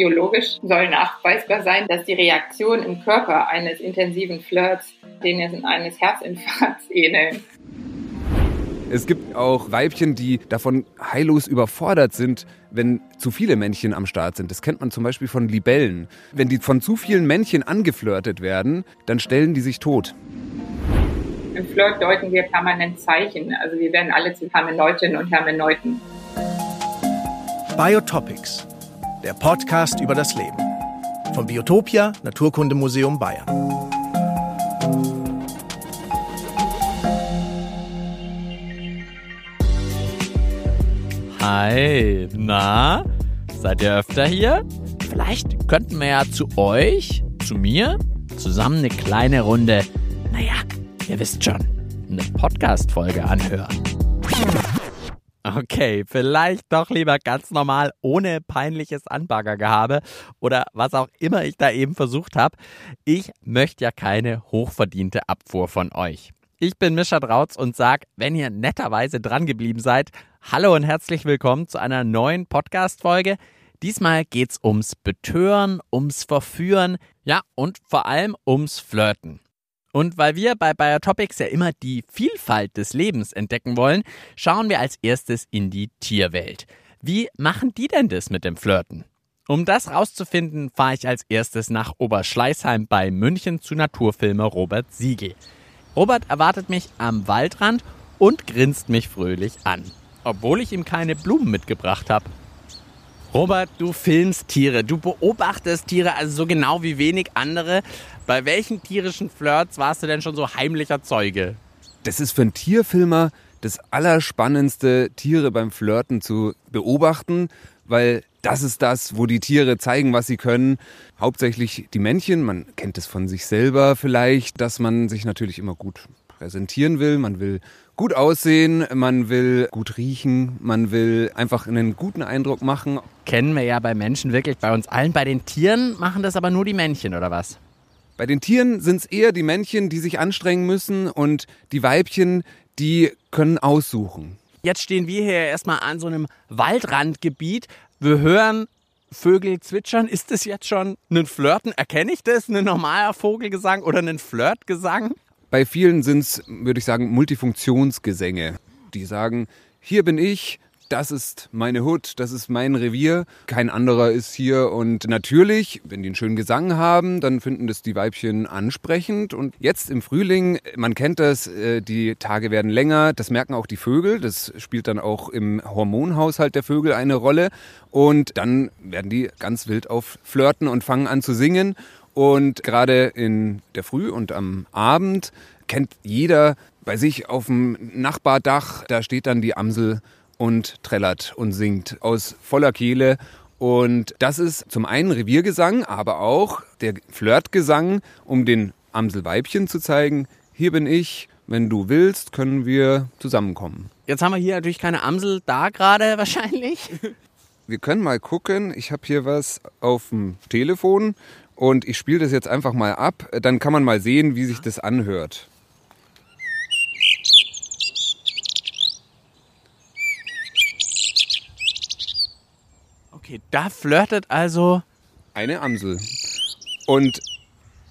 biologisch soll nachweisbar sein, dass die Reaktion im Körper eines intensiven Flirts denen eines Herzinfarkts ähneln. Es gibt auch Weibchen, die davon heillos überfordert sind, wenn zu viele Männchen am Start sind. Das kennt man zum Beispiel von Libellen. Wenn die von zu vielen Männchen angeflirtet werden, dann stellen die sich tot. Im Flirt deuten wir permanent Zeichen. Also wir werden alle zu Hermeneutinnen und Hermeneuten. Biotopics, der Podcast über das Leben. Vom Biotopia Naturkundemuseum Bayern. Hi, na? Seid ihr öfter hier? Vielleicht könnten wir ja zu euch, zu mir, zusammen eine kleine Runde, naja, ihr wisst schon, eine Podcast-Folge anhören. Okay, vielleicht doch lieber ganz normal ohne peinliches Anbaggergehabe oder was auch immer ich da eben versucht habe. Ich möchte ja keine hochverdiente Abfuhr von euch. Ich bin Mischa Drautz und sag, wenn ihr netterweise drangeblieben seid, hallo und herzlich willkommen zu einer neuen Podcast-Folge. Diesmal geht's ums Betören, ums Verführen, ja, und vor allem ums Flirten. Und weil wir bei Biotopics ja immer die Vielfalt des Lebens entdecken wollen, schauen wir als erstes in die Tierwelt. Wie machen die denn das mit dem Flirten? Um das rauszufinden, fahre ich als erstes nach Oberschleißheim bei München zu Naturfilmer Robert Siegel. Robert erwartet mich am Waldrand und grinst mich fröhlich an, obwohl ich ihm keine Blumen mitgebracht habe. Robert, du filmst Tiere, du beobachtest Tiere also so genau wie wenig andere. Bei welchen tierischen Flirts warst du denn schon so heimlicher Zeuge? Das ist für einen Tierfilmer das Allerspannendste, Tiere beim Flirten zu beobachten, weil das ist das, wo die Tiere zeigen, was sie können. Hauptsächlich die Männchen, man kennt es von sich selber vielleicht, dass man sich natürlich immer gut präsentieren will, man will gut aussehen, man will gut riechen, man will einfach einen guten Eindruck machen. Kennen wir ja bei Menschen wirklich, bei uns allen. Bei den Tieren machen das aber nur die Männchen, oder was? Bei den Tieren sind es eher die Männchen, die sich anstrengen müssen und die Weibchen, die können aussuchen. Jetzt stehen wir hier erstmal an so einem Waldrandgebiet. Wir hören Vögel zwitschern. Ist das jetzt schon ein Flirten? Erkenne ich das? Ein normaler Vogelgesang oder ein Flirtgesang? Bei vielen sind es, würde ich sagen, Multifunktionsgesänge. Die sagen, hier bin ich, das ist meine Hut, das ist mein Revier, kein anderer ist hier. Und natürlich, wenn die einen schönen Gesang haben, dann finden das die Weibchen ansprechend. Und jetzt im Frühling, man kennt das, äh, die Tage werden länger, das merken auch die Vögel, das spielt dann auch im Hormonhaushalt der Vögel eine Rolle. Und dann werden die ganz wild auf Flirten und fangen an zu singen. Und gerade in der Früh und am Abend kennt jeder bei sich auf dem Nachbardach, da steht dann die Amsel und trällert und singt aus voller Kehle. Und das ist zum einen Reviergesang, aber auch der Flirtgesang, um den Amselweibchen zu zeigen, hier bin ich, wenn du willst, können wir zusammenkommen. Jetzt haben wir hier natürlich keine Amsel da gerade wahrscheinlich. Wir können mal gucken. Ich habe hier was auf dem Telefon und ich spiele das jetzt einfach mal ab. Dann kann man mal sehen, wie sich das anhört. Okay, da flirtet also eine Amsel. Und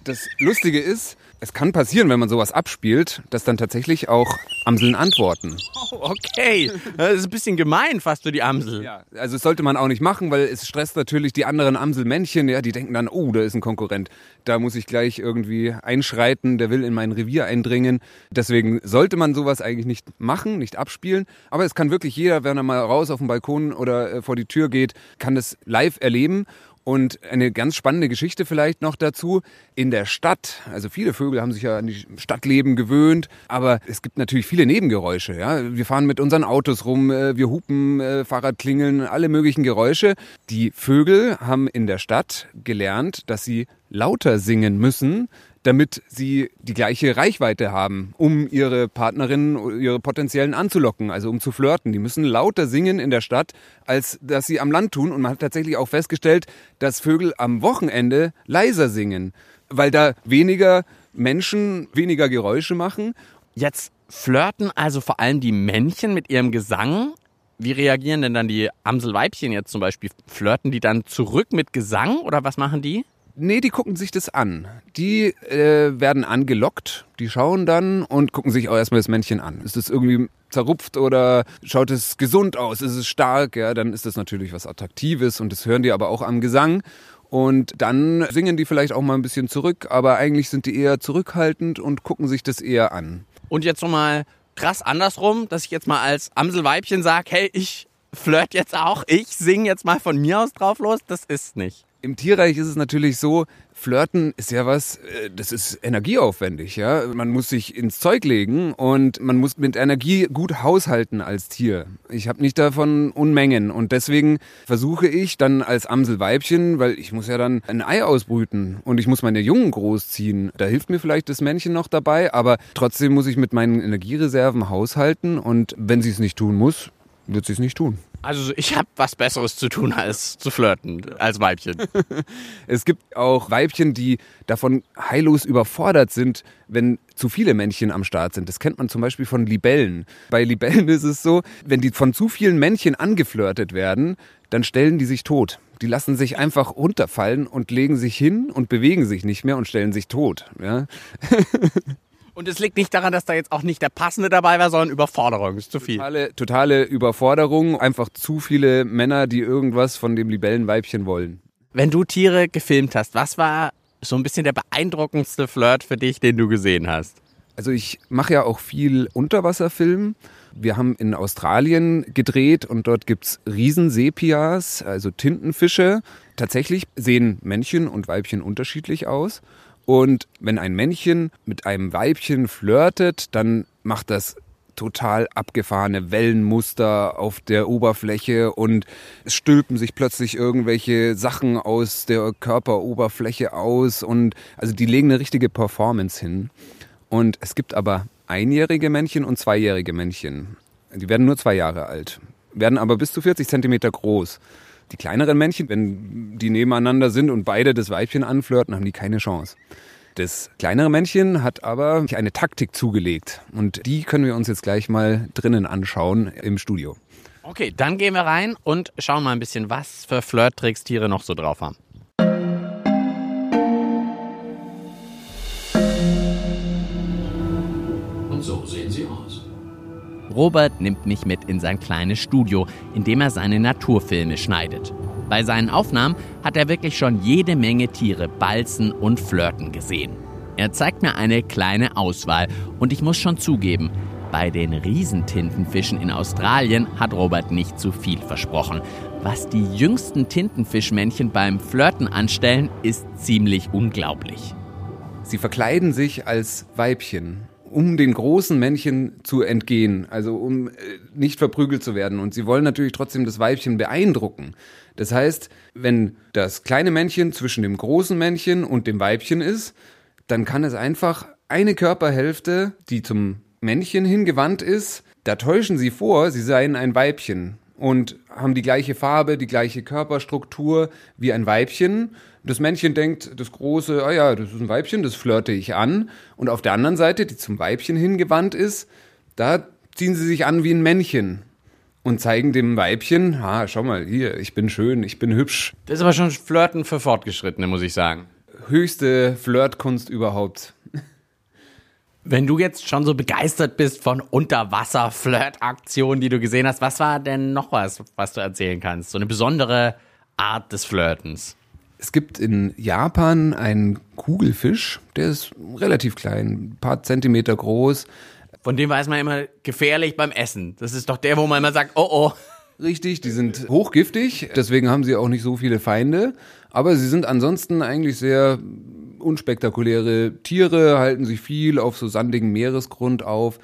das Lustige ist, es kann passieren, wenn man sowas abspielt, dass dann tatsächlich auch Amseln antworten. Oh, okay. Das ist ein bisschen gemein fast für die Amsel. Ja, also das sollte man auch nicht machen, weil es stresst natürlich die anderen Amselmännchen. Ja, die denken dann, oh, da ist ein Konkurrent. Da muss ich gleich irgendwie einschreiten, der will in mein Revier eindringen. Deswegen sollte man sowas eigentlich nicht machen, nicht abspielen. Aber es kann wirklich jeder, wenn er mal raus auf den Balkon oder äh, vor die Tür geht, kann das live erleben. Und eine ganz spannende Geschichte vielleicht noch dazu. In der Stadt, also viele Vögel haben sich ja an die Stadtleben gewöhnt, aber es gibt natürlich viele Nebengeräusche. Ja? Wir fahren mit unseren Autos rum, äh, wir hupen, äh, Fahrrad klingeln, alle möglichen Geräusche. Die Vögel haben in der Stadt gelernt, dass sie lauter singen müssen, damit sie die gleiche Reichweite haben, um ihre Partnerinnen, ihre potenziellen anzulocken, also um zu flirten. Die müssen lauter singen in der Stadt, als dass sie am Land tun. Und man hat tatsächlich auch festgestellt, dass Vögel am Wochenende leiser singen, weil da weniger Menschen weniger Geräusche machen. Jetzt flirten also vor allem die Männchen mit ihrem Gesang wie reagieren denn dann die Amselweibchen jetzt zum Beispiel? Flirten die dann zurück mit Gesang oder was machen die? Nee, die gucken sich das an. Die äh, werden angelockt, die schauen dann und gucken sich auch erstmal das Männchen an. Ist es irgendwie zerrupft oder schaut es gesund aus? Ist es stark? Ja, dann ist das natürlich was Attraktives und das hören die aber auch am Gesang. Und dann singen die vielleicht auch mal ein bisschen zurück, aber eigentlich sind die eher zurückhaltend und gucken sich das eher an. Und jetzt nochmal krass andersrum, dass ich jetzt mal als Amselweibchen sage, hey, ich flirt jetzt auch, ich singe jetzt mal von mir aus drauf los, das ist nicht. Im Tierreich ist es natürlich so, Flirten ist ja was, äh, das ist energieaufwendig, ja. Man muss sich ins Zeug legen und man muss mit Energie gut haushalten als Tier. Ich habe nicht davon Unmengen und deswegen versuche ich dann als Amselweibchen, weil ich muss ja dann ein Ei ausbrüten und ich muss meine Jungen großziehen. Da hilft mir vielleicht das Männchen noch dabei, aber trotzdem muss ich mit meinen Energiereserven haushalten und wenn sie es nicht tun muss, wird sie es nicht tun. Also ich habe was Besseres zu tun, als zu flirten, als Weibchen. es gibt auch Weibchen, die davon heillos überfordert sind, wenn zu viele Männchen am Start sind. Das kennt man zum Beispiel von Libellen. Bei Libellen ist es so, wenn die von zu vielen Männchen angeflirtet werden, dann stellen die sich tot. Die lassen sich einfach runterfallen und legen sich hin und bewegen sich nicht mehr und stellen sich tot. Ja? Und es liegt nicht daran, dass da jetzt auch nicht der Passende dabei war, sondern Überforderung. Ist zu viel. Totale, totale Überforderung. Einfach zu viele Männer, die irgendwas von dem Libellenweibchen wollen. Wenn du Tiere gefilmt hast, was war so ein bisschen der beeindruckendste Flirt für dich, den du gesehen hast? Also ich mache ja auch viel Unterwasserfilm. Wir haben in Australien gedreht und dort gibt's Riesensepias, also Tintenfische. Tatsächlich sehen Männchen und Weibchen unterschiedlich aus. Und wenn ein Männchen mit einem Weibchen flirtet, dann macht das total abgefahrene Wellenmuster auf der Oberfläche und es stülpen sich plötzlich irgendwelche Sachen aus der Körperoberfläche aus und also die legen eine richtige Performance hin. Und es gibt aber einjährige Männchen und zweijährige Männchen. Die werden nur zwei Jahre alt, werden aber bis zu 40 Zentimeter groß. Die kleineren Männchen, wenn die nebeneinander sind und beide das Weibchen anflirten, haben die keine Chance. Das kleinere Männchen hat aber eine Taktik zugelegt und die können wir uns jetzt gleich mal drinnen anschauen im Studio. Okay, dann gehen wir rein und schauen mal ein bisschen, was für Flirttricks Tiere noch so drauf haben. Robert nimmt mich mit in sein kleines Studio, in dem er seine Naturfilme schneidet. Bei seinen Aufnahmen hat er wirklich schon jede Menge Tiere balzen und flirten gesehen. Er zeigt mir eine kleine Auswahl und ich muss schon zugeben, bei den Riesentintenfischen in Australien hat Robert nicht zu viel versprochen. Was die jüngsten Tintenfischmännchen beim Flirten anstellen, ist ziemlich unglaublich. Sie verkleiden sich als Weibchen um den großen Männchen zu entgehen, also um äh, nicht verprügelt zu werden. Und sie wollen natürlich trotzdem das Weibchen beeindrucken. Das heißt, wenn das kleine Männchen zwischen dem großen Männchen und dem Weibchen ist, dann kann es einfach eine Körperhälfte, die zum Männchen hingewandt ist, da täuschen sie vor, sie seien ein Weibchen und haben die gleiche Farbe, die gleiche Körperstruktur wie ein Weibchen. Das Männchen denkt, das große, ah ja, das ist ein Weibchen, das flirte ich an. Und auf der anderen Seite, die zum Weibchen hingewandt ist, da ziehen sie sich an wie ein Männchen und zeigen dem Weibchen, ah, schau mal, hier, ich bin schön, ich bin hübsch. Das ist aber schon Flirten für Fortgeschrittene, muss ich sagen. Höchste Flirtkunst überhaupt. Wenn du jetzt schon so begeistert bist von Unterwasser-Flirt-Aktionen, die du gesehen hast, was war denn noch was, was du erzählen kannst? So eine besondere Art des Flirtens. Es gibt in Japan einen Kugelfisch, der ist relativ klein, ein paar Zentimeter groß. Von dem weiß man immer gefährlich beim Essen. Das ist doch der, wo man immer sagt, oh oh. Richtig, die sind hochgiftig, deswegen haben sie auch nicht so viele Feinde. Aber sie sind ansonsten eigentlich sehr unspektakuläre Tiere, halten sich viel auf so sandigem Meeresgrund auf.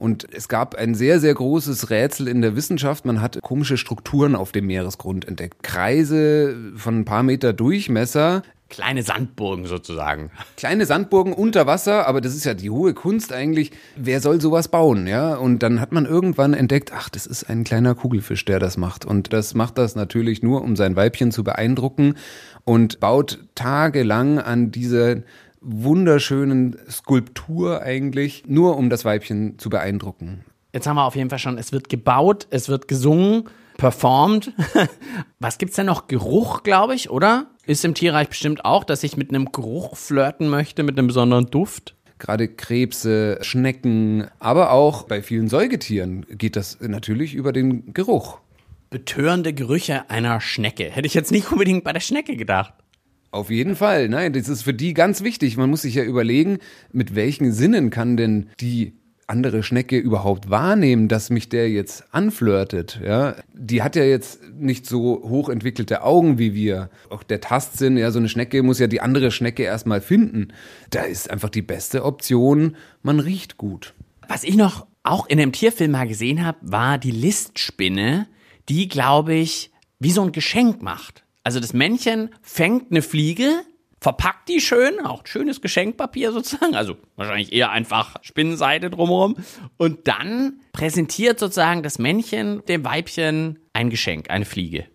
Und es gab ein sehr, sehr großes Rätsel in der Wissenschaft. Man hat komische Strukturen auf dem Meeresgrund entdeckt. Kreise von ein paar Meter Durchmesser. Kleine Sandburgen sozusagen. Kleine Sandburgen unter Wasser, aber das ist ja die hohe Kunst eigentlich. Wer soll sowas bauen, ja? Und dann hat man irgendwann entdeckt, ach, das ist ein kleiner Kugelfisch, der das macht. Und das macht das natürlich nur, um sein Weibchen zu beeindrucken und baut tagelang an dieser wunderschönen Skulptur eigentlich, nur um das Weibchen zu beeindrucken. Jetzt haben wir auf jeden Fall schon, es wird gebaut, es wird gesungen, performt. Was gibt's denn noch? Geruch, glaube ich, oder? Ist im Tierreich bestimmt auch, dass ich mit einem Geruch flirten möchte, mit einem besonderen Duft? Gerade Krebse, Schnecken, aber auch bei vielen Säugetieren geht das natürlich über den Geruch. Betörende Gerüche einer Schnecke. Hätte ich jetzt nicht unbedingt bei der Schnecke gedacht. Auf jeden Fall. Nein, das ist für die ganz wichtig. Man muss sich ja überlegen, mit welchen Sinnen kann denn die andere Schnecke überhaupt wahrnehmen, dass mich der jetzt anflirtet, ja? Die hat ja jetzt nicht so hochentwickelte Augen wie wir. Auch der Tastsinn, ja, so eine Schnecke muss ja die andere Schnecke erstmal finden. Da ist einfach die beste Option, man riecht gut. Was ich noch auch in einem Tierfilm mal gesehen habe, war die Listspinne, die, glaube ich, wie so ein Geschenk macht. Also das Männchen fängt eine Fliege, verpackt die schön, auch schönes Geschenkpapier sozusagen, also wahrscheinlich eher einfach Spinnenseide drumherum. Und dann präsentiert sozusagen das Männchen dem Weibchen ein Geschenk, eine Fliege.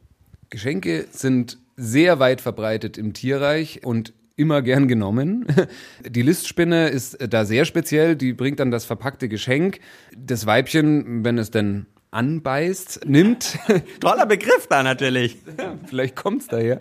Geschenke sind sehr weit verbreitet im Tierreich und immer gern genommen. Die Listspinne ist da sehr speziell, die bringt dann das verpackte Geschenk. Das Weibchen, wenn es denn anbeißt, nimmt. Toller Begriff da natürlich. Vielleicht kommt's daher.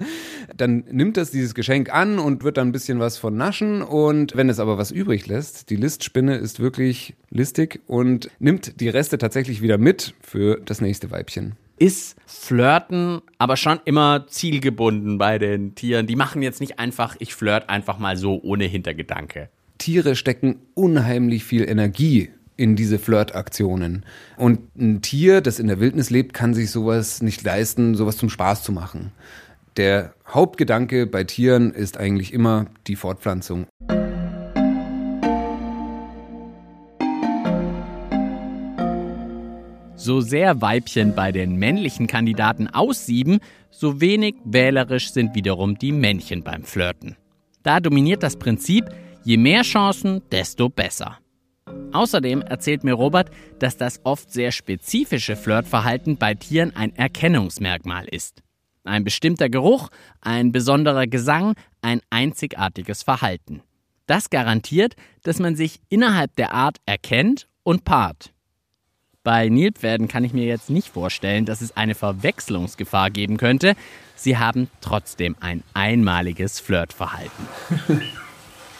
Dann nimmt es dieses Geschenk an und wird dann ein bisschen was von naschen. Und wenn es aber was übrig lässt, die Listspinne ist wirklich listig und nimmt die Reste tatsächlich wieder mit für das nächste Weibchen. Ist Flirten aber schon immer zielgebunden bei den Tieren. Die machen jetzt nicht einfach, ich flirt einfach mal so ohne Hintergedanke. Tiere stecken unheimlich viel Energie in diese Flirtaktionen. Und ein Tier, das in der Wildnis lebt, kann sich sowas nicht leisten, sowas zum Spaß zu machen. Der Hauptgedanke bei Tieren ist eigentlich immer die Fortpflanzung. So sehr Weibchen bei den männlichen Kandidaten aussieben, so wenig wählerisch sind wiederum die Männchen beim Flirten. Da dominiert das Prinzip, je mehr Chancen, desto besser. Außerdem erzählt mir Robert, dass das oft sehr spezifische Flirtverhalten bei Tieren ein Erkennungsmerkmal ist. Ein bestimmter Geruch, ein besonderer Gesang, ein einzigartiges Verhalten. Das garantiert, dass man sich innerhalb der Art erkennt und paart. Bei Nilpferden kann ich mir jetzt nicht vorstellen, dass es eine Verwechslungsgefahr geben könnte. Sie haben trotzdem ein einmaliges Flirtverhalten.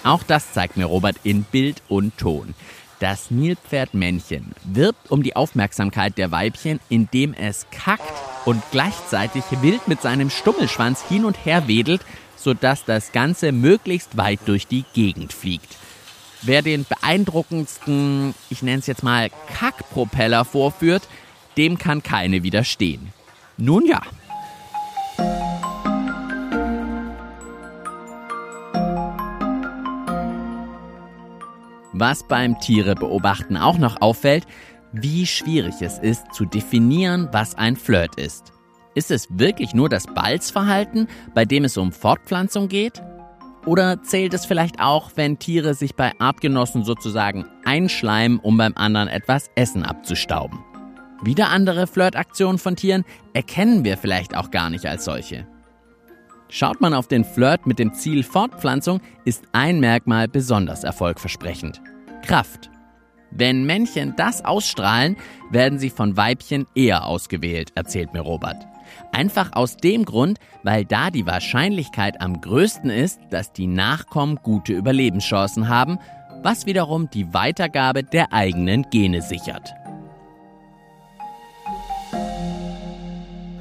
Auch das zeigt mir Robert in Bild und Ton. Das Nilpferdmännchen wirbt um die Aufmerksamkeit der Weibchen, indem es kackt und gleichzeitig wild mit seinem Stummelschwanz hin und her wedelt, sodass das Ganze möglichst weit durch die Gegend fliegt. Wer den beeindruckendsten, ich nenne es jetzt mal Kackpropeller vorführt, dem kann keine widerstehen. Nun ja, Was beim Tiere beobachten auch noch auffällt, wie schwierig es ist zu definieren, was ein Flirt ist. Ist es wirklich nur das Balzverhalten, bei dem es um Fortpflanzung geht? Oder zählt es vielleicht auch, wenn Tiere sich bei Artgenossen sozusagen einschleimen, um beim anderen etwas Essen abzustauben? Wieder andere Flirtaktionen von Tieren erkennen wir vielleicht auch gar nicht als solche. Schaut man auf den Flirt mit dem Ziel Fortpflanzung, ist ein Merkmal besonders erfolgversprechend. Kraft. Wenn Männchen das ausstrahlen, werden sie von Weibchen eher ausgewählt, erzählt mir Robert. Einfach aus dem Grund, weil da die Wahrscheinlichkeit am größten ist, dass die Nachkommen gute Überlebenschancen haben, was wiederum die Weitergabe der eigenen Gene sichert.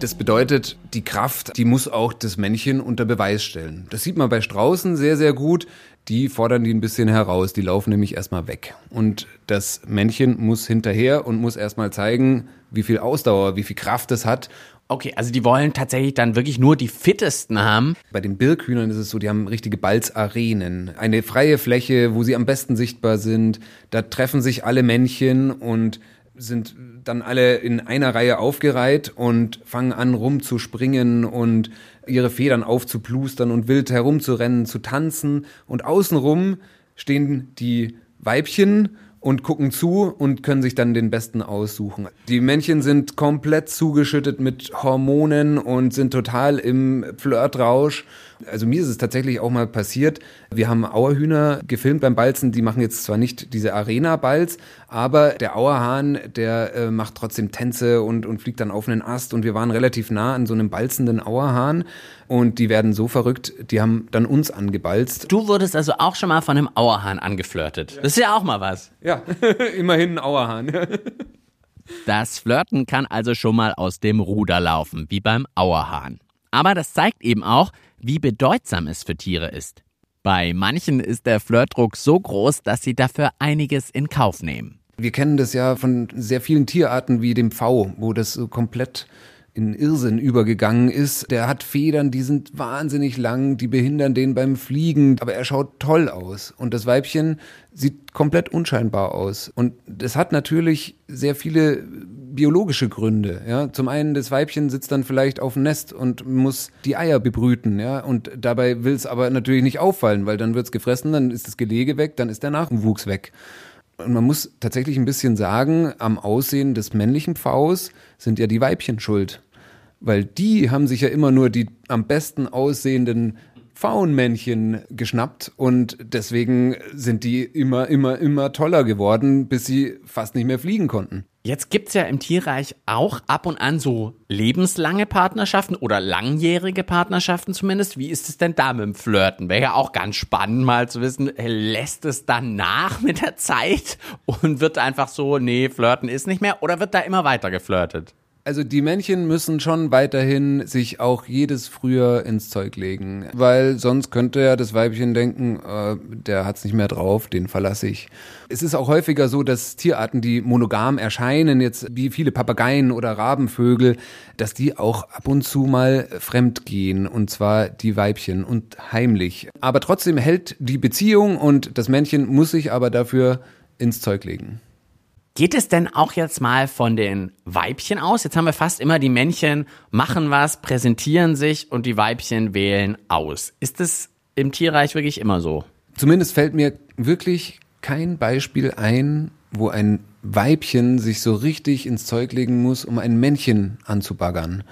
Das bedeutet, die Kraft, die muss auch das Männchen unter Beweis stellen. Das sieht man bei Straußen sehr, sehr gut. Die fordern die ein bisschen heraus. Die laufen nämlich erstmal weg. Und das Männchen muss hinterher und muss erstmal zeigen, wie viel Ausdauer, wie viel Kraft es hat. Okay, also die wollen tatsächlich dann wirklich nur die fittesten haben. Bei den Birkhühnern ist es so, die haben richtige Balzarenen. Eine freie Fläche, wo sie am besten sichtbar sind. Da treffen sich alle Männchen und sind dann alle in einer Reihe aufgereiht und fangen an rumzuspringen und ihre Federn aufzuplustern und wild herumzurennen, zu tanzen. Und außenrum stehen die Weibchen und gucken zu und können sich dann den besten aussuchen. Die Männchen sind komplett zugeschüttet mit Hormonen und sind total im Flirtrausch. Also mir ist es tatsächlich auch mal passiert. Wir haben Auerhühner gefilmt beim Balzen. Die machen jetzt zwar nicht diese Arena-Balz, Aber der Auerhahn, der äh, macht trotzdem Tänze und, und fliegt dann auf einen Ast. Und wir waren relativ nah an so einem balzenden Auerhahn. Und die werden so verrückt, die haben dann uns angebalzt. Du wurdest also auch schon mal von einem Auerhahn angeflirtet. Das ist ja auch mal was. Ja, immerhin ein Auerhahn. Das Flirten kann also schon mal aus dem Ruder laufen, wie beim Auerhahn. Aber das zeigt eben auch, wie bedeutsam es für Tiere ist. Bei manchen ist der Flirtdruck so groß, dass sie dafür einiges in Kauf nehmen. Wir kennen das ja von sehr vielen Tierarten wie dem Pfau, wo das komplett in Irrsinn übergegangen ist. Der hat Federn, die sind wahnsinnig lang, die behindern den beim Fliegen, aber er schaut toll aus. Und das Weibchen sieht komplett unscheinbar aus. Und das hat natürlich sehr viele biologische Gründe. Ja, zum einen das Weibchen sitzt dann vielleicht auf dem Nest und muss die Eier bebrüten. Ja, und dabei will es aber natürlich nicht auffallen, weil dann wird es gefressen, dann ist das Gelege weg, dann ist der Nachwuchs weg. Und man muss tatsächlich ein bisschen sagen, am Aussehen des männlichen Pfaus sind ja die Weibchen schuld. Weil die haben sich ja immer nur die am besten aussehenden Pfauenmännchen geschnappt und deswegen sind die immer, immer, immer toller geworden, bis sie fast nicht mehr fliegen konnten. Jetzt gibt's ja im Tierreich auch ab und an so lebenslange Partnerschaften oder langjährige Partnerschaften zumindest. Wie ist es denn da mit dem Flirten? Wäre ja auch ganz spannend mal zu wissen, lässt es dann nach mit der Zeit und wird einfach so, nee, Flirten ist nicht mehr oder wird da immer weiter geflirtet? Also die Männchen müssen schon weiterhin sich auch jedes Frühjahr ins Zeug legen, weil sonst könnte ja das Weibchen denken, äh, der hat's nicht mehr drauf, den verlasse ich. Es ist auch häufiger so, dass Tierarten, die monogam erscheinen, jetzt wie viele Papageien oder Rabenvögel, dass die auch ab und zu mal fremd gehen, und zwar die Weibchen und heimlich. Aber trotzdem hält die Beziehung und das Männchen muss sich aber dafür ins Zeug legen. Geht es denn auch jetzt mal von den Weibchen aus? Jetzt haben wir fast immer die Männchen machen was, präsentieren sich und die Weibchen wählen aus. Ist es im Tierreich wirklich immer so? Zumindest fällt mir wirklich kein Beispiel ein, wo ein Weibchen sich so richtig ins Zeug legen muss, um ein Männchen anzubaggern.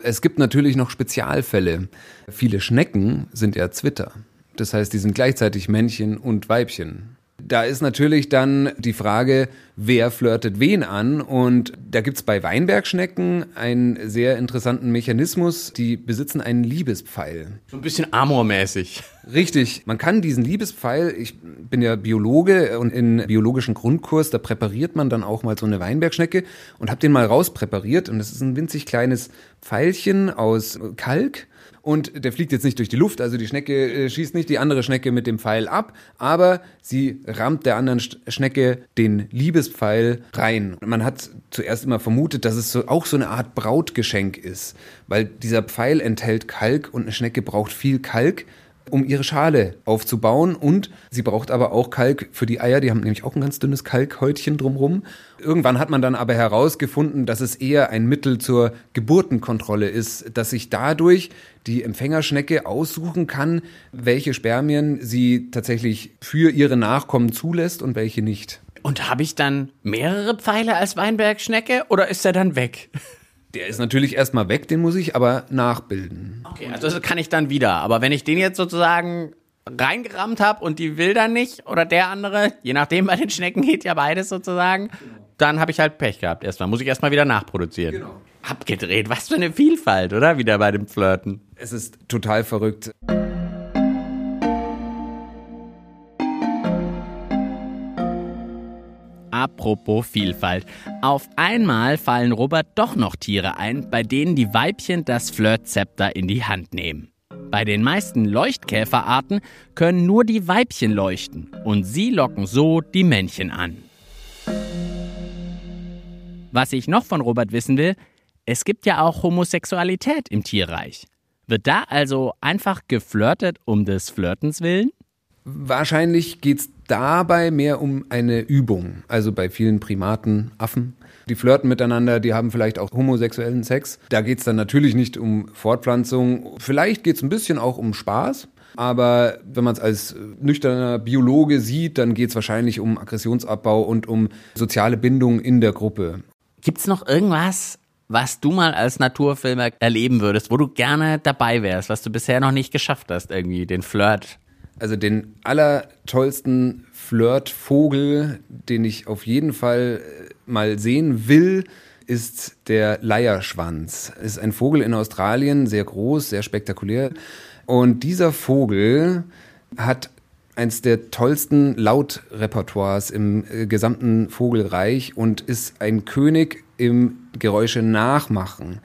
Es gibt natürlich noch Spezialfälle. Viele Schnecken sind ja Zwitter. Das heißt, die sind gleichzeitig Männchen und Weibchen. Da ist natürlich dann die Frage, wer flirtet wen an. Und da gibt's bei Weinbergschnecken einen sehr interessanten Mechanismus. Die besitzen einen Liebespfeil. So ein bisschen amormäßig. Richtig. Man kann diesen Liebespfeil, ich bin ja Biologe und in biologischen Grundkurs, da präpariert man dann auch mal so eine Weinbergschnecke und habe den mal rauspräpariert. Und das ist ein winzig kleines Pfeilchen aus Kalk und der fliegt jetzt nicht durch die Luft, also die Schnecke äh, schießt nicht die andere Schnecke mit dem Pfeil ab, aber sie rammt der anderen Schnecke den Liebespfeil rein. Man hat zuerst immer vermutet, dass es so, auch so eine Art Brautgeschenk ist, weil dieser Pfeil enthält Kalk und eine Schnecke braucht viel Kalk um ihre Schale aufzubauen. Und sie braucht aber auch Kalk für die Eier. Die haben nämlich auch ein ganz dünnes Kalkhäutchen drumrum. Irgendwann hat man dann aber herausgefunden, dass es eher ein Mittel zur Geburtenkontrolle ist, dass sich dadurch die Empfängerschnecke aussuchen kann, welche Spermien sie tatsächlich für ihre Nachkommen zulässt und welche nicht. Und habe ich dann mehrere Pfeile als Weinbergschnecke oder ist er dann weg? Der ist natürlich erstmal weg, den muss ich aber nachbilden. Okay, also das kann ich dann wieder. Aber wenn ich den jetzt sozusagen reingerammt habe und die will dann nicht oder der andere, je nachdem bei den Schnecken geht ja beides sozusagen, dann habe ich halt Pech gehabt erstmal. Muss ich erstmal wieder nachproduzieren. Genau. Abgedreht, was für eine Vielfalt, oder? Wieder bei dem Flirten. Es ist total verrückt. Apropos Vielfalt. Auf einmal fallen Robert doch noch Tiere ein, bei denen die Weibchen das Flirtzepter in die Hand nehmen. Bei den meisten Leuchtkäferarten können nur die Weibchen leuchten und sie locken so die Männchen an. Was ich noch von Robert wissen will, es gibt ja auch Homosexualität im Tierreich. Wird da also einfach geflirtet um des Flirtens willen? Wahrscheinlich geht es dabei mehr um eine Übung. Also bei vielen Primaten, Affen, die flirten miteinander, die haben vielleicht auch homosexuellen Sex. Da geht es dann natürlich nicht um Fortpflanzung. Vielleicht geht es ein bisschen auch um Spaß. Aber wenn man es als nüchterner Biologe sieht, dann geht es wahrscheinlich um Aggressionsabbau und um soziale Bindung in der Gruppe. Gibt es noch irgendwas, was du mal als Naturfilmer erleben würdest, wo du gerne dabei wärst, was du bisher noch nicht geschafft hast, irgendwie den Flirt Also den allertollsten Flirtvogel, den ich auf jeden Fall äh, mal sehen will, ist der Leierschwanz. Ist ein Vogel in Australien, sehr groß, sehr spektakulär. Und dieser Vogel hat eins der tollsten Lautrepertoires im äh, gesamten Vogelreich und ist ein König im Geräusche nachmachen.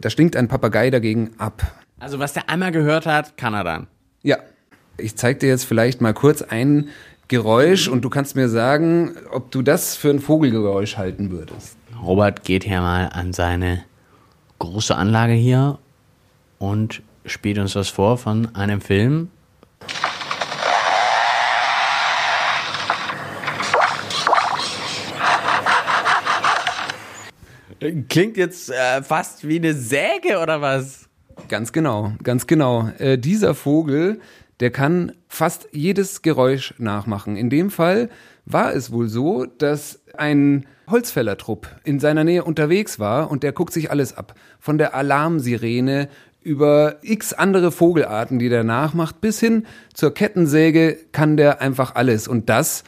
Da stinkt ein Papagei dagegen ab. Also was der einmal gehört hat, kann er dann. Ja. Ich zeig dir jetzt vielleicht mal kurz ein Geräusch und du kannst mir sagen, ob du das für ein Vogelgeräusch halten würdest. Robert geht hier mal an seine große Anlage hier und spielt uns was vor von einem Film. Klingt jetzt äh, fast wie eine Säge oder was? Ganz genau, ganz genau. Äh, dieser Vogel, der kann fast jedes Geräusch nachmachen. In dem Fall war es wohl so, dass ein Holzfällertrupp in seiner Nähe unterwegs war und der guckt sich alles ab. Von der Alarmsirene über x andere Vogelarten, die der nachmacht, bis hin zur Kettensäge kann der einfach alles. Und das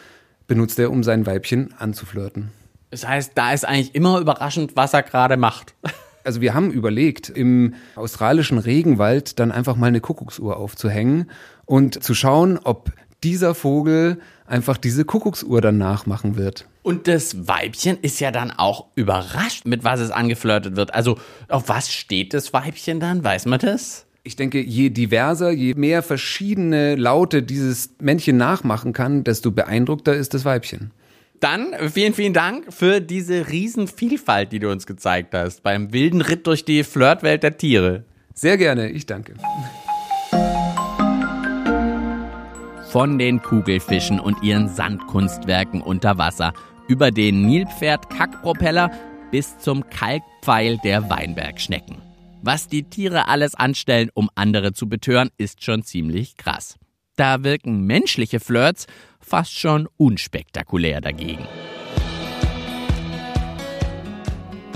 benutzt er, um sein Weibchen anzuflirten. Das heißt, da ist eigentlich immer überraschend, was er gerade macht. Also wir haben überlegt, im australischen Regenwald dann einfach mal eine Kuckucksuhr aufzuhängen und zu schauen, ob dieser Vogel einfach diese Kuckucksuhr dann nachmachen wird. Und das Weibchen ist ja dann auch überrascht, mit was es angeflirtet wird. Also auf was steht das Weibchen dann? Weiß man das? Ich denke, je diverser, je mehr verschiedene Laute dieses Männchen nachmachen kann, desto beeindruckter ist das Weibchen. Dann vielen, vielen Dank für diese Riesenvielfalt, die du uns gezeigt hast beim wilden Ritt durch die Flirtwelt der Tiere. Sehr gerne, ich danke. Von den Kugelfischen und ihren Sandkunstwerken unter Wasser über den Nilpferd-Kackpropeller bis zum Kalkpfeil der Weinbergschnecken. Was die Tiere alles anstellen, um andere zu betören, ist schon ziemlich krass. Da wirken menschliche Flirts fast schon unspektakulär dagegen.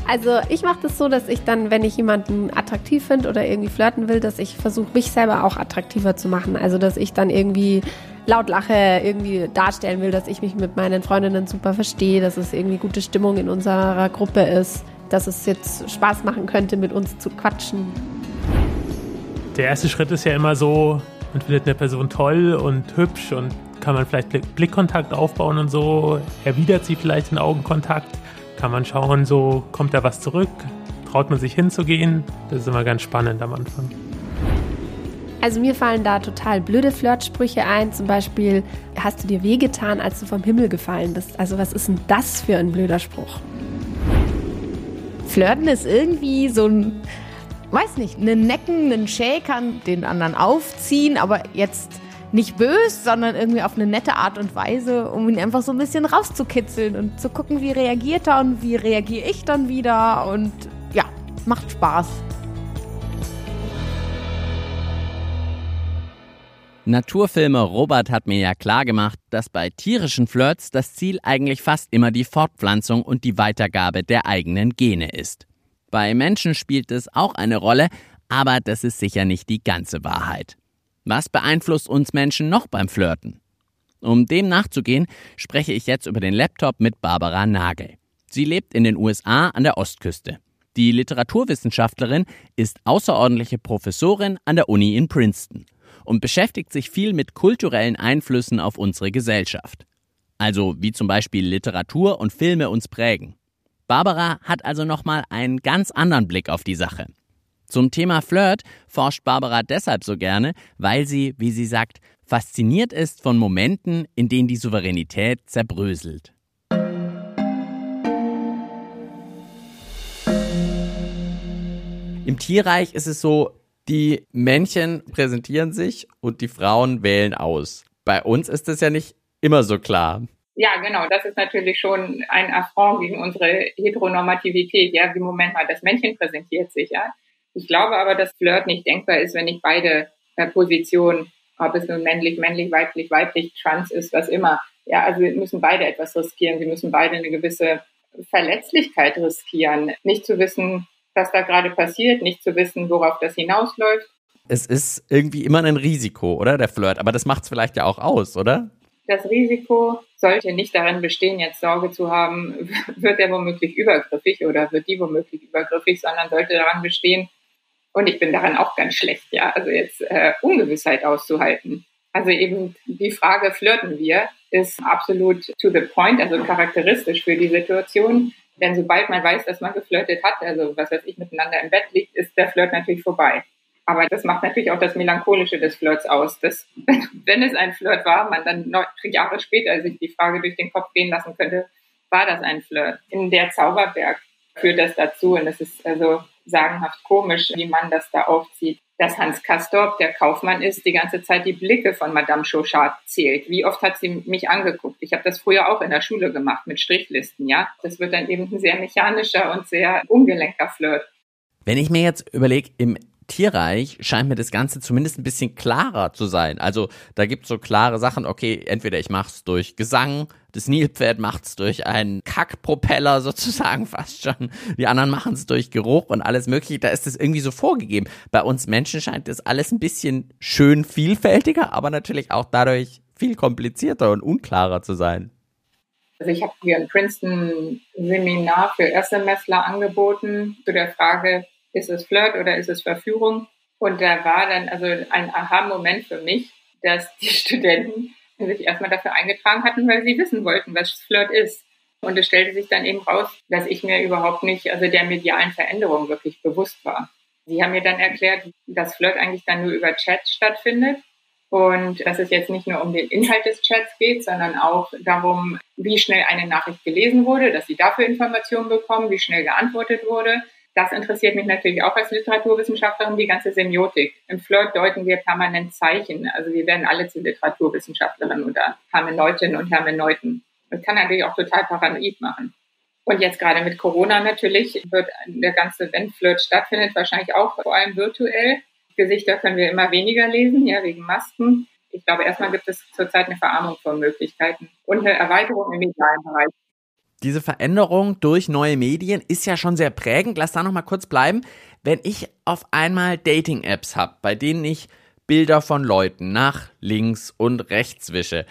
Also ich mache das so, dass ich dann, wenn ich jemanden attraktiv finde oder irgendwie flirten will, dass ich versuche, mich selber auch attraktiver zu machen. Also dass ich dann irgendwie laut lache, irgendwie darstellen will, dass ich mich mit meinen Freundinnen super verstehe, dass es irgendwie gute Stimmung in unserer Gruppe ist, dass es jetzt Spaß machen könnte, mit uns zu quatschen. Der erste Schritt ist ja immer so, man findet eine Person toll und hübsch und kann man vielleicht Blickkontakt aufbauen und so, erwidert sie vielleicht den Augenkontakt, kann man schauen, so kommt da was zurück, traut man sich hinzugehen, das ist immer ganz spannend am Anfang. Also mir fallen da total blöde Flirtsprüche ein, zum Beispiel, hast du dir wehgetan, als du vom Himmel gefallen bist? Also was ist denn das für ein blöder Spruch? Flirten ist irgendwie so ein, weiß nicht, einen Necken, einen Shakern, den anderen aufziehen, aber jetzt nicht böse, sondern irgendwie auf eine nette Art und Weise, um ihn einfach so ein bisschen rauszukitzeln und zu gucken, wie reagiert er und wie reagiere ich dann wieder und ja, macht Spaß. Naturfilmer Robert hat mir ja klar gemacht, dass bei tierischen Flirts das Ziel eigentlich fast immer die Fortpflanzung und die Weitergabe der eigenen Gene ist. Bei Menschen spielt es auch eine Rolle, aber das ist sicher nicht die ganze Wahrheit. Was beeinflusst uns Menschen noch beim Flirten? Um dem nachzugehen, spreche ich jetzt über den Laptop mit Barbara Nagel. Sie lebt in den USA an der Ostküste. Die Literaturwissenschaftlerin ist außerordentliche Professorin an der Uni in Princeton und beschäftigt sich viel mit kulturellen Einflüssen auf unsere Gesellschaft. Also wie zum Beispiel Literatur und Filme uns prägen. Barbara hat also nochmal einen ganz anderen Blick auf die Sache. Zum Thema Flirt forscht Barbara deshalb so gerne, weil sie, wie sie sagt, fasziniert ist von Momenten, in denen die Souveränität zerbröselt. Im Tierreich ist es so, die Männchen präsentieren sich und die Frauen wählen aus. Bei uns ist das ja nicht immer so klar. Ja, genau. Das ist natürlich schon ein Affront gegen unsere Heteronormativität. Ja, wie Moment mal, das Männchen präsentiert sich, ja. Ich glaube aber, dass Flirt nicht denkbar ist, wenn nicht beide äh, Positionen, ob es nun männlich, männlich, weiblich, weiblich, trans ist, was immer. Ja, also wir müssen beide etwas riskieren. Wir müssen beide eine gewisse Verletzlichkeit riskieren. Nicht zu wissen, was da gerade passiert, nicht zu wissen, worauf das hinausläuft. Es ist irgendwie immer ein Risiko, oder? Der Flirt. Aber das macht es vielleicht ja auch aus, oder? Das Risiko sollte nicht darin bestehen, jetzt Sorge zu haben, wird er womöglich übergriffig oder wird die womöglich übergriffig, sondern sollte daran bestehen, und ich bin daran auch ganz schlecht, ja, also jetzt äh, Ungewissheit auszuhalten. Also eben die Frage, flirten wir, ist absolut to the point, also charakteristisch für die Situation. Denn sobald man weiß, dass man geflirtet hat, also was weiß ich, miteinander im Bett liegt, ist der Flirt natürlich vorbei. Aber das macht natürlich auch das Melancholische des Flirts aus. Dass, wenn es ein Flirt war, man dann noch Jahre später sich die Frage durch den Kopf gehen lassen könnte, war das ein Flirt? In der Zauberberg führt das dazu und es ist also sagenhaft komisch, wie man das da aufzieht. Dass Hans Kastorp, der Kaufmann ist, die ganze Zeit die Blicke von Madame Chauchat zählt. Wie oft hat sie mich angeguckt? Ich habe das früher auch in der Schule gemacht mit Strichlisten, ja. Das wird dann eben ein sehr mechanischer und sehr ungelenker Flirt. Wenn ich mir jetzt überlege, im Tierreich scheint mir das Ganze zumindest ein bisschen klarer zu sein. Also da gibt es so klare Sachen, okay, entweder ich mache es durch Gesang, das Nilpferd macht es durch einen Kackpropeller sozusagen fast schon, die anderen machen es durch Geruch und alles mögliche, da ist das irgendwie so vorgegeben. Bei uns Menschen scheint das alles ein bisschen schön vielfältiger, aber natürlich auch dadurch viel komplizierter und unklarer zu sein. Also ich habe hier ein Princeton-Seminar für Erstsemestler angeboten zu der Frage, ist es Flirt oder ist es Verführung? Und da war dann also ein Aha-Moment für mich, dass die Studenten sich erstmal dafür eingetragen hatten, weil sie wissen wollten, was Flirt ist. Und es stellte sich dann eben raus, dass ich mir überhaupt nicht, also der medialen Veränderung wirklich bewusst war. Sie haben mir dann erklärt, dass Flirt eigentlich dann nur über Chat stattfindet und dass es jetzt nicht nur um den Inhalt des Chats geht, sondern auch darum, wie schnell eine Nachricht gelesen wurde, dass sie dafür Informationen bekommen, wie schnell geantwortet wurde, das interessiert mich natürlich auch als Literaturwissenschaftlerin, die ganze Semiotik. Im Flirt deuten wir permanent Zeichen. Also wir werden alle zu Literaturwissenschaftlerinnen oder Hermeneutinnen und Hermeneuten. Das kann natürlich auch total paranoid machen. Und jetzt gerade mit Corona natürlich wird der ganze, wenn Flirt stattfindet, wahrscheinlich auch vor allem virtuell. Gesichter können wir immer weniger lesen, ja, wegen Masken. Ich glaube, erstmal gibt es zurzeit eine Verarmung von Möglichkeiten und eine Erweiterung im medialen Bereich diese Veränderung durch neue Medien ist ja schon sehr prägend. Lass da noch mal kurz bleiben. Wenn ich auf einmal Dating-Apps habe, bei denen ich Bilder von Leuten nach links und rechts wische,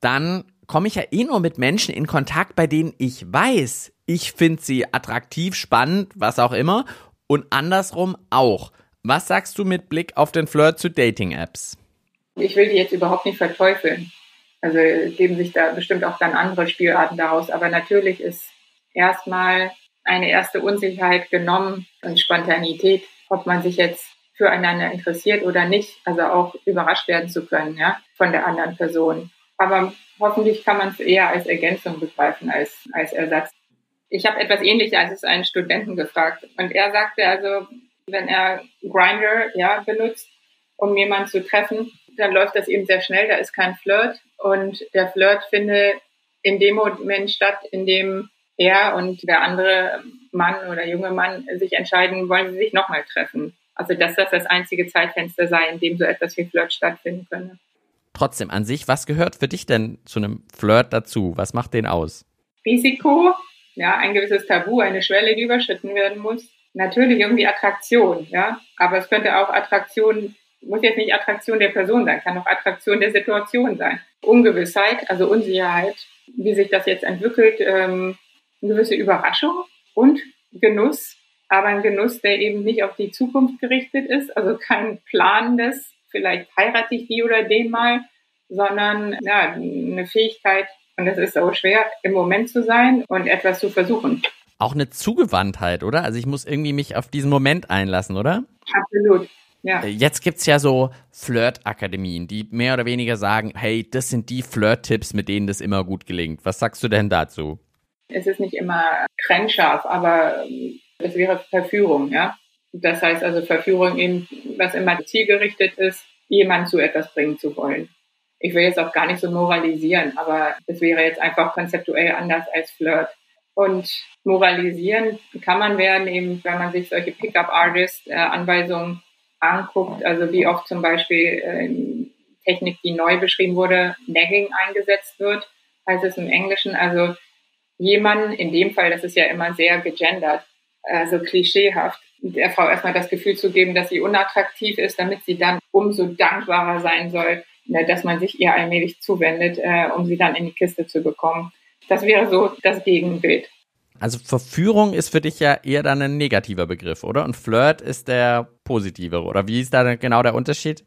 dann komme ich ja eh nur mit Menschen in Kontakt, bei denen ich weiß, ich finde sie attraktiv, spannend, was auch immer, und andersrum auch. Was sagst du mit Blick auf den Flirt zu Dating-Apps? Ich will die jetzt überhaupt nicht verteufeln. Also geben sich da bestimmt auch dann andere Spielarten daraus. Aber natürlich ist erstmal eine erste Unsicherheit genommen und Spontanität, ob man sich jetzt füreinander interessiert oder nicht. Also auch überrascht werden zu können, ja, von der anderen Person. Aber hoffentlich kann man es eher als Ergänzung begreifen als, als Ersatz. Ich habe etwas Ähnliches als einen Studenten gefragt und er sagte also, wenn er Grinder ja benutzt, um jemanden zu treffen, dann läuft das eben sehr schnell, da ist kein Flirt und der Flirt findet in dem Moment statt, in dem er und der andere Mann oder junge Mann sich entscheiden, wollen sie sich nochmal treffen. Also dass das das einzige Zeitfenster sei, in dem so etwas wie Flirt stattfinden könne. Trotzdem an sich, was gehört für dich denn zu einem Flirt dazu? Was macht den aus? Risiko, ja, ein gewisses Tabu, eine Schwelle, die überschritten werden muss. Natürlich irgendwie Attraktion, ja, aber es könnte auch Attraktion muss jetzt nicht Attraktion der Person sein, kann auch Attraktion der Situation sein. Ungewissheit, also Unsicherheit, wie sich das jetzt entwickelt, ähm, eine gewisse Überraschung und Genuss, aber ein Genuss, der eben nicht auf die Zukunft gerichtet ist, also kein planendes, vielleicht heirate ich die oder den mal, sondern ja, eine Fähigkeit, und das ist so schwer, im Moment zu sein und etwas zu versuchen. Auch eine Zugewandtheit, oder? Also ich muss irgendwie mich auf diesen Moment einlassen, oder? Absolut. Ja. Äh, jetzt gibt's ja so Flirt-Akademien, die mehr oder weniger sagen, hey, das sind die Flirt-Tipps, mit denen das immer gut gelingt. Was sagst du denn dazu? Es ist nicht immer trennscharf, aber ähm, es wäre Verführung, ja. Das heißt also Verführung eben, was immer zielgerichtet ist, jemanden zu etwas bringen zu wollen. Ich will jetzt auch gar nicht so moralisieren, aber es wäre jetzt einfach konzeptuell anders als Flirt. Und moralisieren kann man werden, eben, wenn man sich solche Pickup-Artist-Anweisungen anguckt, also wie oft zum Beispiel äh, Technik, die neu beschrieben wurde, Nagging eingesetzt wird, heißt es im Englischen. Also jemanden, in dem Fall, das ist ja immer sehr gegendert, also klischeehaft, der Frau erstmal das Gefühl zu geben, dass sie unattraktiv ist, damit sie dann umso dankbarer sein soll, ne, dass man sich ihr allmählich zuwendet, äh, um sie dann in die Kiste zu bekommen. Das wäre so das Gegenbild. Also Verführung ist für dich ja eher dann ein negativer Begriff, oder? Und Flirt ist der positive, oder wie ist da genau der Unterschied?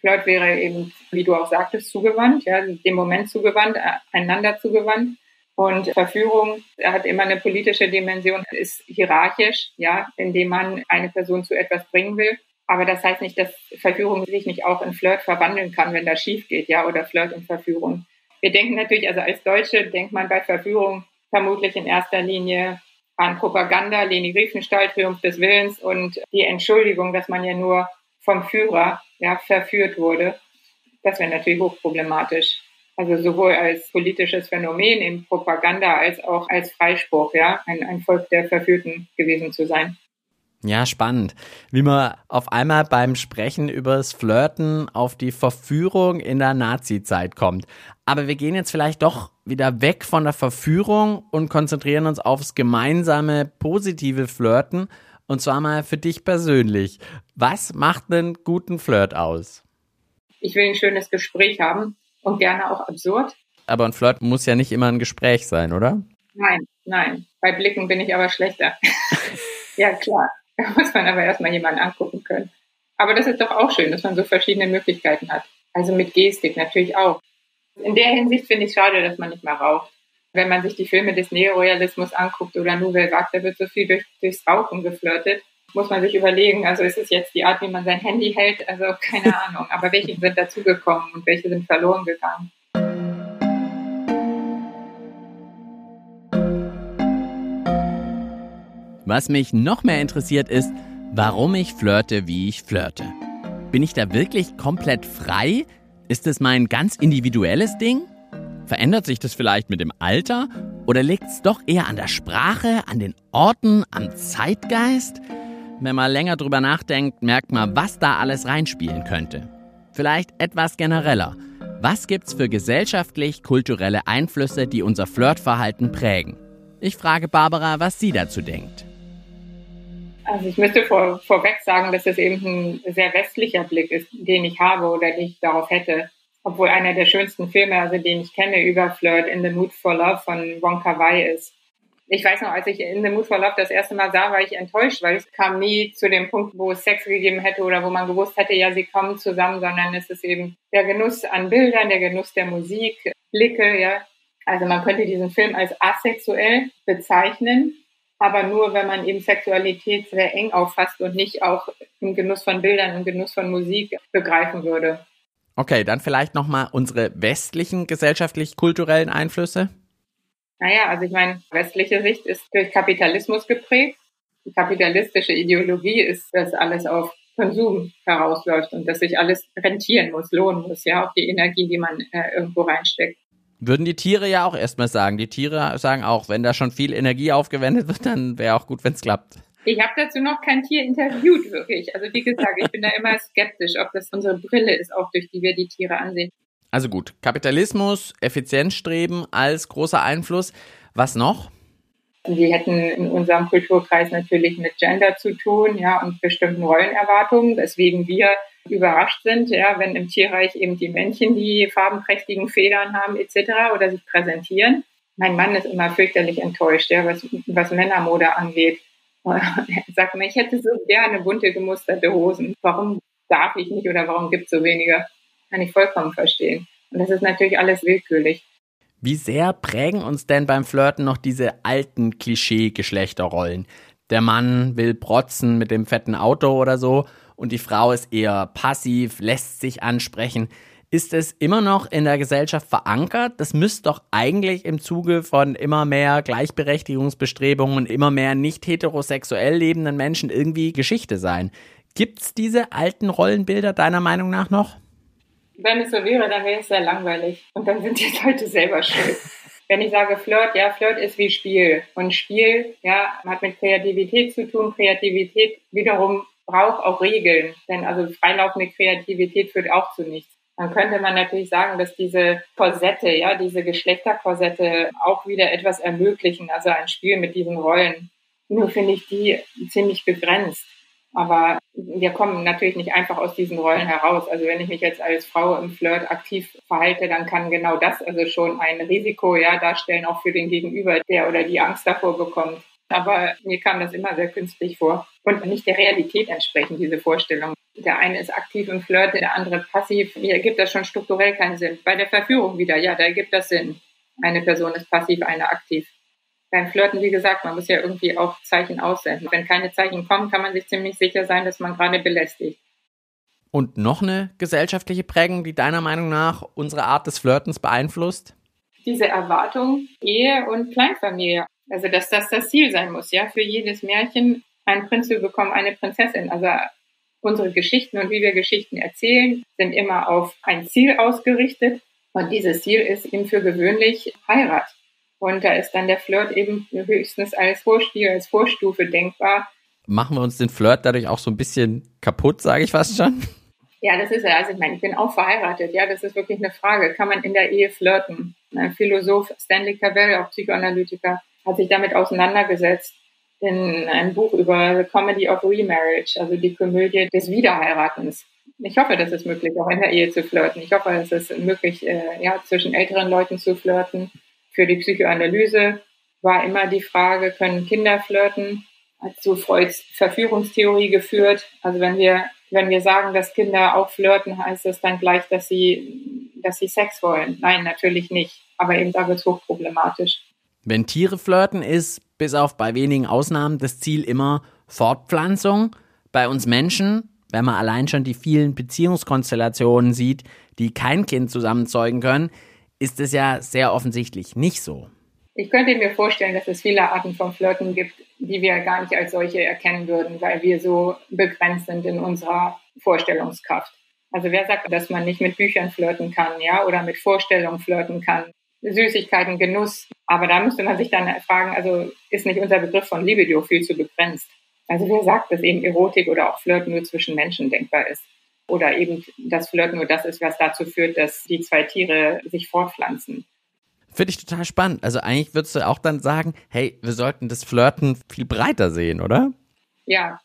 Flirt wäre eben, wie du auch sagtest, zugewandt, ja, dem Moment zugewandt, äh, einander zugewandt. Und Verführung hat immer eine politische Dimension, ist hierarchisch, ja, indem man eine Person zu etwas bringen will. Aber das heißt nicht, dass Verführung sich nicht auch in Flirt verwandeln kann, wenn das schief geht, ja, oder Flirt in Verführung. Wir denken natürlich, also als Deutsche denkt man bei Verführung vermutlich in erster Linie an Propaganda, Leni Riefenstahl, Triumph des Willens und die Entschuldigung, dass man ja nur vom Führer ja, verführt wurde. Das wäre natürlich hochproblematisch. Also sowohl als politisches Phänomen in Propaganda als auch als Freispruch, ja, ein, ein Volk der Verführten gewesen zu sein. Ja, spannend. Wie man auf einmal beim Sprechen übers Flirten auf die Verführung in der Nazi-Zeit kommt. Aber wir gehen jetzt vielleicht doch wieder weg von der Verführung und konzentrieren uns aufs gemeinsame positive Flirten. Und zwar mal für dich persönlich. Was macht einen guten Flirt aus? Ich will ein schönes Gespräch haben und gerne auch absurd. Aber ein Flirt muss ja nicht immer ein Gespräch sein, oder? Nein, nein. Bei Blicken bin ich aber schlechter. ja, klar. Da muss man aber erstmal jemanden angucken können. Aber das ist doch auch schön, dass man so verschiedene Möglichkeiten hat. Also mit Gestik natürlich auch. In der Hinsicht finde ich schade, dass man nicht mal raucht. Wenn man sich die Filme des Neorealismus anguckt oder Nouvelle Vague, da wird so viel durch, durchs Rauchen geflirtet muss man sich überlegen, also ist es jetzt die Art, wie man sein Handy hält, also keine Ahnung, aber welche sind dazugekommen und welche sind verloren gegangen. Was mich noch mehr interessiert ist, warum ich flirte, wie ich flirte. Bin ich da wirklich komplett frei? Ist es mein ganz individuelles Ding? Verändert sich das vielleicht mit dem Alter? Oder liegt es doch eher an der Sprache, an den Orten, am Zeitgeist? Wenn man länger drüber nachdenkt, merkt man, was da alles reinspielen könnte. Vielleicht etwas genereller. Was gibt's für gesellschaftlich-kulturelle Einflüsse, die unser Flirtverhalten prägen? Ich frage Barbara, was sie dazu denkt. Also ich müsste vor, vorweg sagen, dass es eben ein sehr westlicher Blick ist, den ich habe oder den ich darauf hätte. Obwohl einer der schönsten Filme, also den ich kenne über Flirt, In the Mood for Love von Wong Kar Wai ist ich weiß noch, als ich in The Mood for Love das erste Mal sah, war ich enttäuscht, weil es kam nie zu dem Punkt, wo es Sex gegeben hätte oder wo man gewusst hätte, ja, sie kommen zusammen, sondern es ist eben der Genuss an Bildern, der Genuss der Musik, Blicke, ja. Also man könnte diesen Film als asexuell bezeichnen, aber nur, wenn man eben Sexualität sehr eng auffasst und nicht auch im Genuss von Bildern, im Genuss von Musik begreifen würde. Okay, dann vielleicht nochmal unsere westlichen gesellschaftlich-kulturellen Einflüsse. Naja, also ich meine, westliche Sicht ist durch Kapitalismus geprägt. Die kapitalistische Ideologie ist, dass alles auf Konsum herausläuft und dass sich alles rentieren muss, lohnen muss, ja, auch die Energie, die man äh, irgendwo reinsteckt. Würden die Tiere ja auch erstmal sagen. Die Tiere sagen auch, wenn da schon viel Energie aufgewendet wird, dann wäre auch gut, wenn es klappt. Ich habe dazu noch kein Tier interviewt, wirklich. Also wie gesagt, ich bin da immer skeptisch, ob das unsere Brille ist, auch durch die wir die Tiere ansehen. Also gut, Kapitalismus, Effizienzstreben als großer Einfluss. Was noch? Wir hätten in unserem Kulturkreis natürlich mit Gender zu tun, ja, und bestimmten Rollenerwartungen, weswegen wir überrascht sind, ja, wenn im Tierreich eben die Männchen die farbenprächtigen Federn haben etc. oder sich präsentieren. Mein Mann ist immer fürchterlich enttäuscht, ja, was, was Männermode angeht. Er sagt mir, ich hätte so gerne bunte gemusterte Hosen. Warum darf ich nicht oder warum gibt es so wenige? kann ich vollkommen verstehen. Und das ist natürlich alles willkürlich. Wie sehr prägen uns denn beim Flirten noch diese alten Klischee-Geschlechterrollen? Der Mann will protzen mit dem fetten Auto oder so und die Frau ist eher passiv, lässt sich ansprechen. Ist es immer noch in der Gesellschaft verankert? Das müsste doch eigentlich im Zuge von immer mehr Gleichberechtigungsbestrebungen und immer mehr nicht heterosexuell lebenden Menschen irgendwie Geschichte sein. Gibt es diese alten Rollenbilder deiner Meinung nach noch? Wenn es so wäre, dann wäre es sehr langweilig. Und dann sind die Leute selber schuld. Wenn ich sage Flirt, ja, Flirt ist wie Spiel. Und Spiel, ja, hat mit Kreativität zu tun. Kreativität wiederum braucht auch Regeln. Denn also freilaufende Kreativität führt auch zu nichts. Dann könnte man natürlich sagen, dass diese Korsette, ja, diese Geschlechterkorsette auch wieder etwas ermöglichen, also ein Spiel mit diesen Rollen. Nur finde ich die ziemlich begrenzt. Aber wir kommen natürlich nicht einfach aus diesen Rollen heraus. Also wenn ich mich jetzt als Frau im Flirt aktiv verhalte, dann kann genau das also schon ein Risiko ja darstellen, auch für den Gegenüber, der oder die Angst davor bekommt. Aber mir kam das immer sehr künstlich vor und nicht der Realität entsprechend, diese Vorstellung. Der eine ist aktiv im Flirt, der andere passiv. Mir ergibt das schon strukturell keinen Sinn. Bei der Verführung wieder, ja, da ergibt das Sinn. Eine Person ist passiv, eine aktiv beim Flirten, wie gesagt, man muss ja irgendwie auch Zeichen aussenden. Wenn keine Zeichen kommen, kann man sich ziemlich sicher sein, dass man gerade belästigt. Und noch eine gesellschaftliche Prägung, die deiner Meinung nach unsere Art des Flirtens beeinflusst? Diese Erwartung, Ehe und Kleinfamilie. Also, dass das das Ziel sein muss, ja, für jedes Märchen ein Prinz zu bekommen, eine Prinzessin. Also, unsere Geschichten und wie wir Geschichten erzählen, sind immer auf ein Ziel ausgerichtet. Und dieses Ziel ist eben für gewöhnlich Heirat. Und da ist dann der Flirt eben höchstens als Vorspiel, als Vorstufe denkbar. Machen wir uns den Flirt dadurch auch so ein bisschen kaputt, sage ich fast schon? Ja, das ist ja, also ich meine, ich bin auch verheiratet, ja, das ist wirklich eine Frage. Kann man in der Ehe flirten? Ein Philosoph Stanley Cavell, auch Psychoanalytiker, hat sich damit auseinandergesetzt in einem Buch über The Comedy of Remarriage, also die Komödie des Wiederheiratens. Ich hoffe, das ist möglich, auch in der Ehe zu flirten. Ich hoffe, es ist möglich, äh, ja, zwischen älteren Leuten zu flirten für die Psychoanalyse war immer die Frage, können Kinder flirten? Hat zu Freuds Verführungstheorie geführt. Also wenn wir, wenn wir sagen, dass Kinder auch flirten, heißt das dann gleich, dass sie, dass sie Sex wollen? Nein, natürlich nicht. Aber eben da wird es hochproblematisch. Wenn Tiere flirten, ist bis auf bei wenigen Ausnahmen das Ziel immer Fortpflanzung. Bei uns Menschen, wenn man allein schon die vielen Beziehungskonstellationen sieht, die kein Kind zusammenzeugen können, ist es ja sehr offensichtlich nicht so. Ich könnte mir vorstellen, dass es viele Arten von Flirten gibt, die wir gar nicht als solche erkennen würden, weil wir so begrenzt sind in unserer Vorstellungskraft. Also wer sagt, dass man nicht mit Büchern flirten kann, ja, oder mit Vorstellungen flirten kann? Süßigkeiten, Genuss. Aber da müsste man sich dann fragen, also ist nicht unser Begriff von Libido viel zu begrenzt? Also wer sagt, dass eben Erotik oder auch Flirten nur zwischen Menschen denkbar ist? Oder eben das Flirten nur das ist, was dazu führt, dass die zwei Tiere sich fortpflanzen. Finde ich total spannend. Also eigentlich würdest du auch dann sagen, hey, wir sollten das Flirten viel breiter sehen, oder? Ja,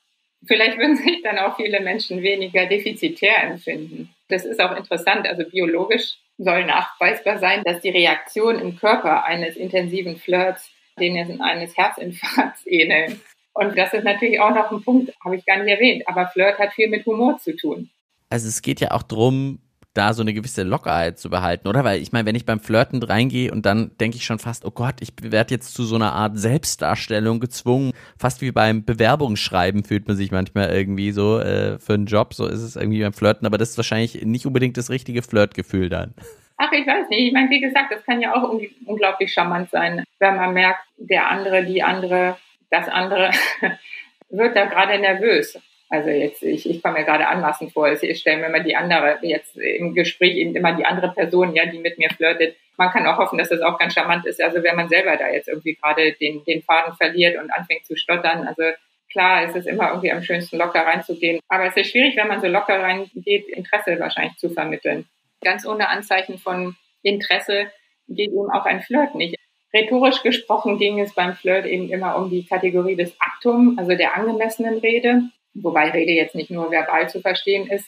vielleicht würden sich dann auch viele Menschen weniger defizitär empfinden. Das ist auch interessant. Also biologisch soll nachweisbar sein, dass die Reaktion im Körper eines intensiven Flirts denen eines Herzinfarkts ähneln. Und das ist natürlich auch noch ein Punkt, habe ich gar nicht erwähnt. Aber Flirt hat viel mit Humor zu tun also es geht ja auch drum, da so eine gewisse Lockerheit zu behalten, oder? Weil ich meine, wenn ich beim Flirten reingehe und dann denke ich schon fast, oh Gott, ich werde jetzt zu so einer Art Selbstdarstellung gezwungen, fast wie beim Bewerbungsschreiben fühlt man sich manchmal irgendwie so äh, für einen Job, so ist es irgendwie beim Flirten, aber das ist wahrscheinlich nicht unbedingt das richtige Flirtgefühl dann. Ach, ich weiß nicht. Ich meine, wie gesagt, das kann ja auch unglaublich charmant sein, wenn man merkt, der andere, die andere, das andere wird da gerade nervös. Also jetzt, ich, ich komme mir gerade anmaßend vor, ich stelle mir immer die andere, jetzt im Gespräch eben immer die andere Person, ja, die mit mir flirtet. Man kann auch hoffen, dass das auch ganz charmant ist. Also wenn man selber da jetzt irgendwie gerade den, den Faden verliert und anfängt zu stottern, also klar, es ist immer irgendwie am schönsten locker reinzugehen. Aber es ist schwierig, wenn man so locker reingeht, Interesse wahrscheinlich zu vermitteln. Ganz ohne Anzeichen von Interesse geht eben auch ein Flirt nicht. Rhetorisch gesprochen ging es beim Flirt eben immer um die Kategorie des Aktum, also der angemessenen Rede wobei Rede jetzt nicht nur verbal zu verstehen ist,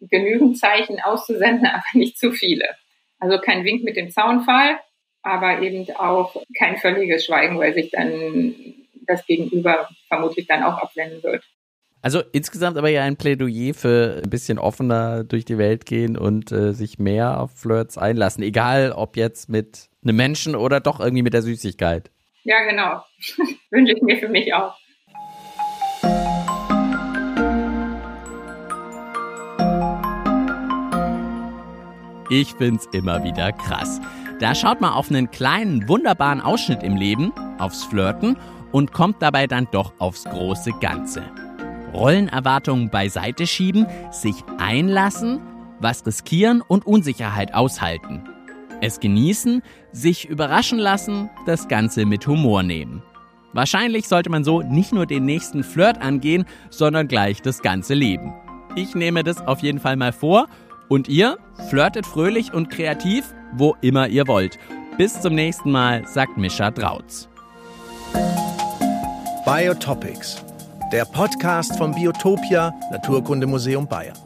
genügend Zeichen auszusenden, aber nicht zu viele. Also kein Wink mit dem Zaunfall, aber eben auch kein völliges Schweigen, weil sich dann das Gegenüber vermutlich dann auch abwenden wird. Also insgesamt aber ja ein Plädoyer für ein bisschen offener durch die Welt gehen und äh, sich mehr auf Flirts einlassen, egal ob jetzt mit einem Menschen oder doch irgendwie mit der Süßigkeit. Ja, genau. Wünsche ich mir für mich auch. Ich find's immer wieder krass. Da schaut man auf einen kleinen, wunderbaren Ausschnitt im Leben, aufs Flirten und kommt dabei dann doch aufs große Ganze. Rollenerwartungen beiseite schieben, sich einlassen, was riskieren und Unsicherheit aushalten. Es genießen, sich überraschen lassen, das Ganze mit Humor nehmen. Wahrscheinlich sollte man so nicht nur den nächsten Flirt angehen, sondern gleich das ganze Leben. Ich nehme das auf jeden Fall mal vor und ihr flirtet fröhlich und kreativ, wo immer ihr wollt. Bis zum nächsten Mal, sagt Mischa Drautz. Biotopics, der Podcast vom Biotopia Naturkundemuseum Bayern.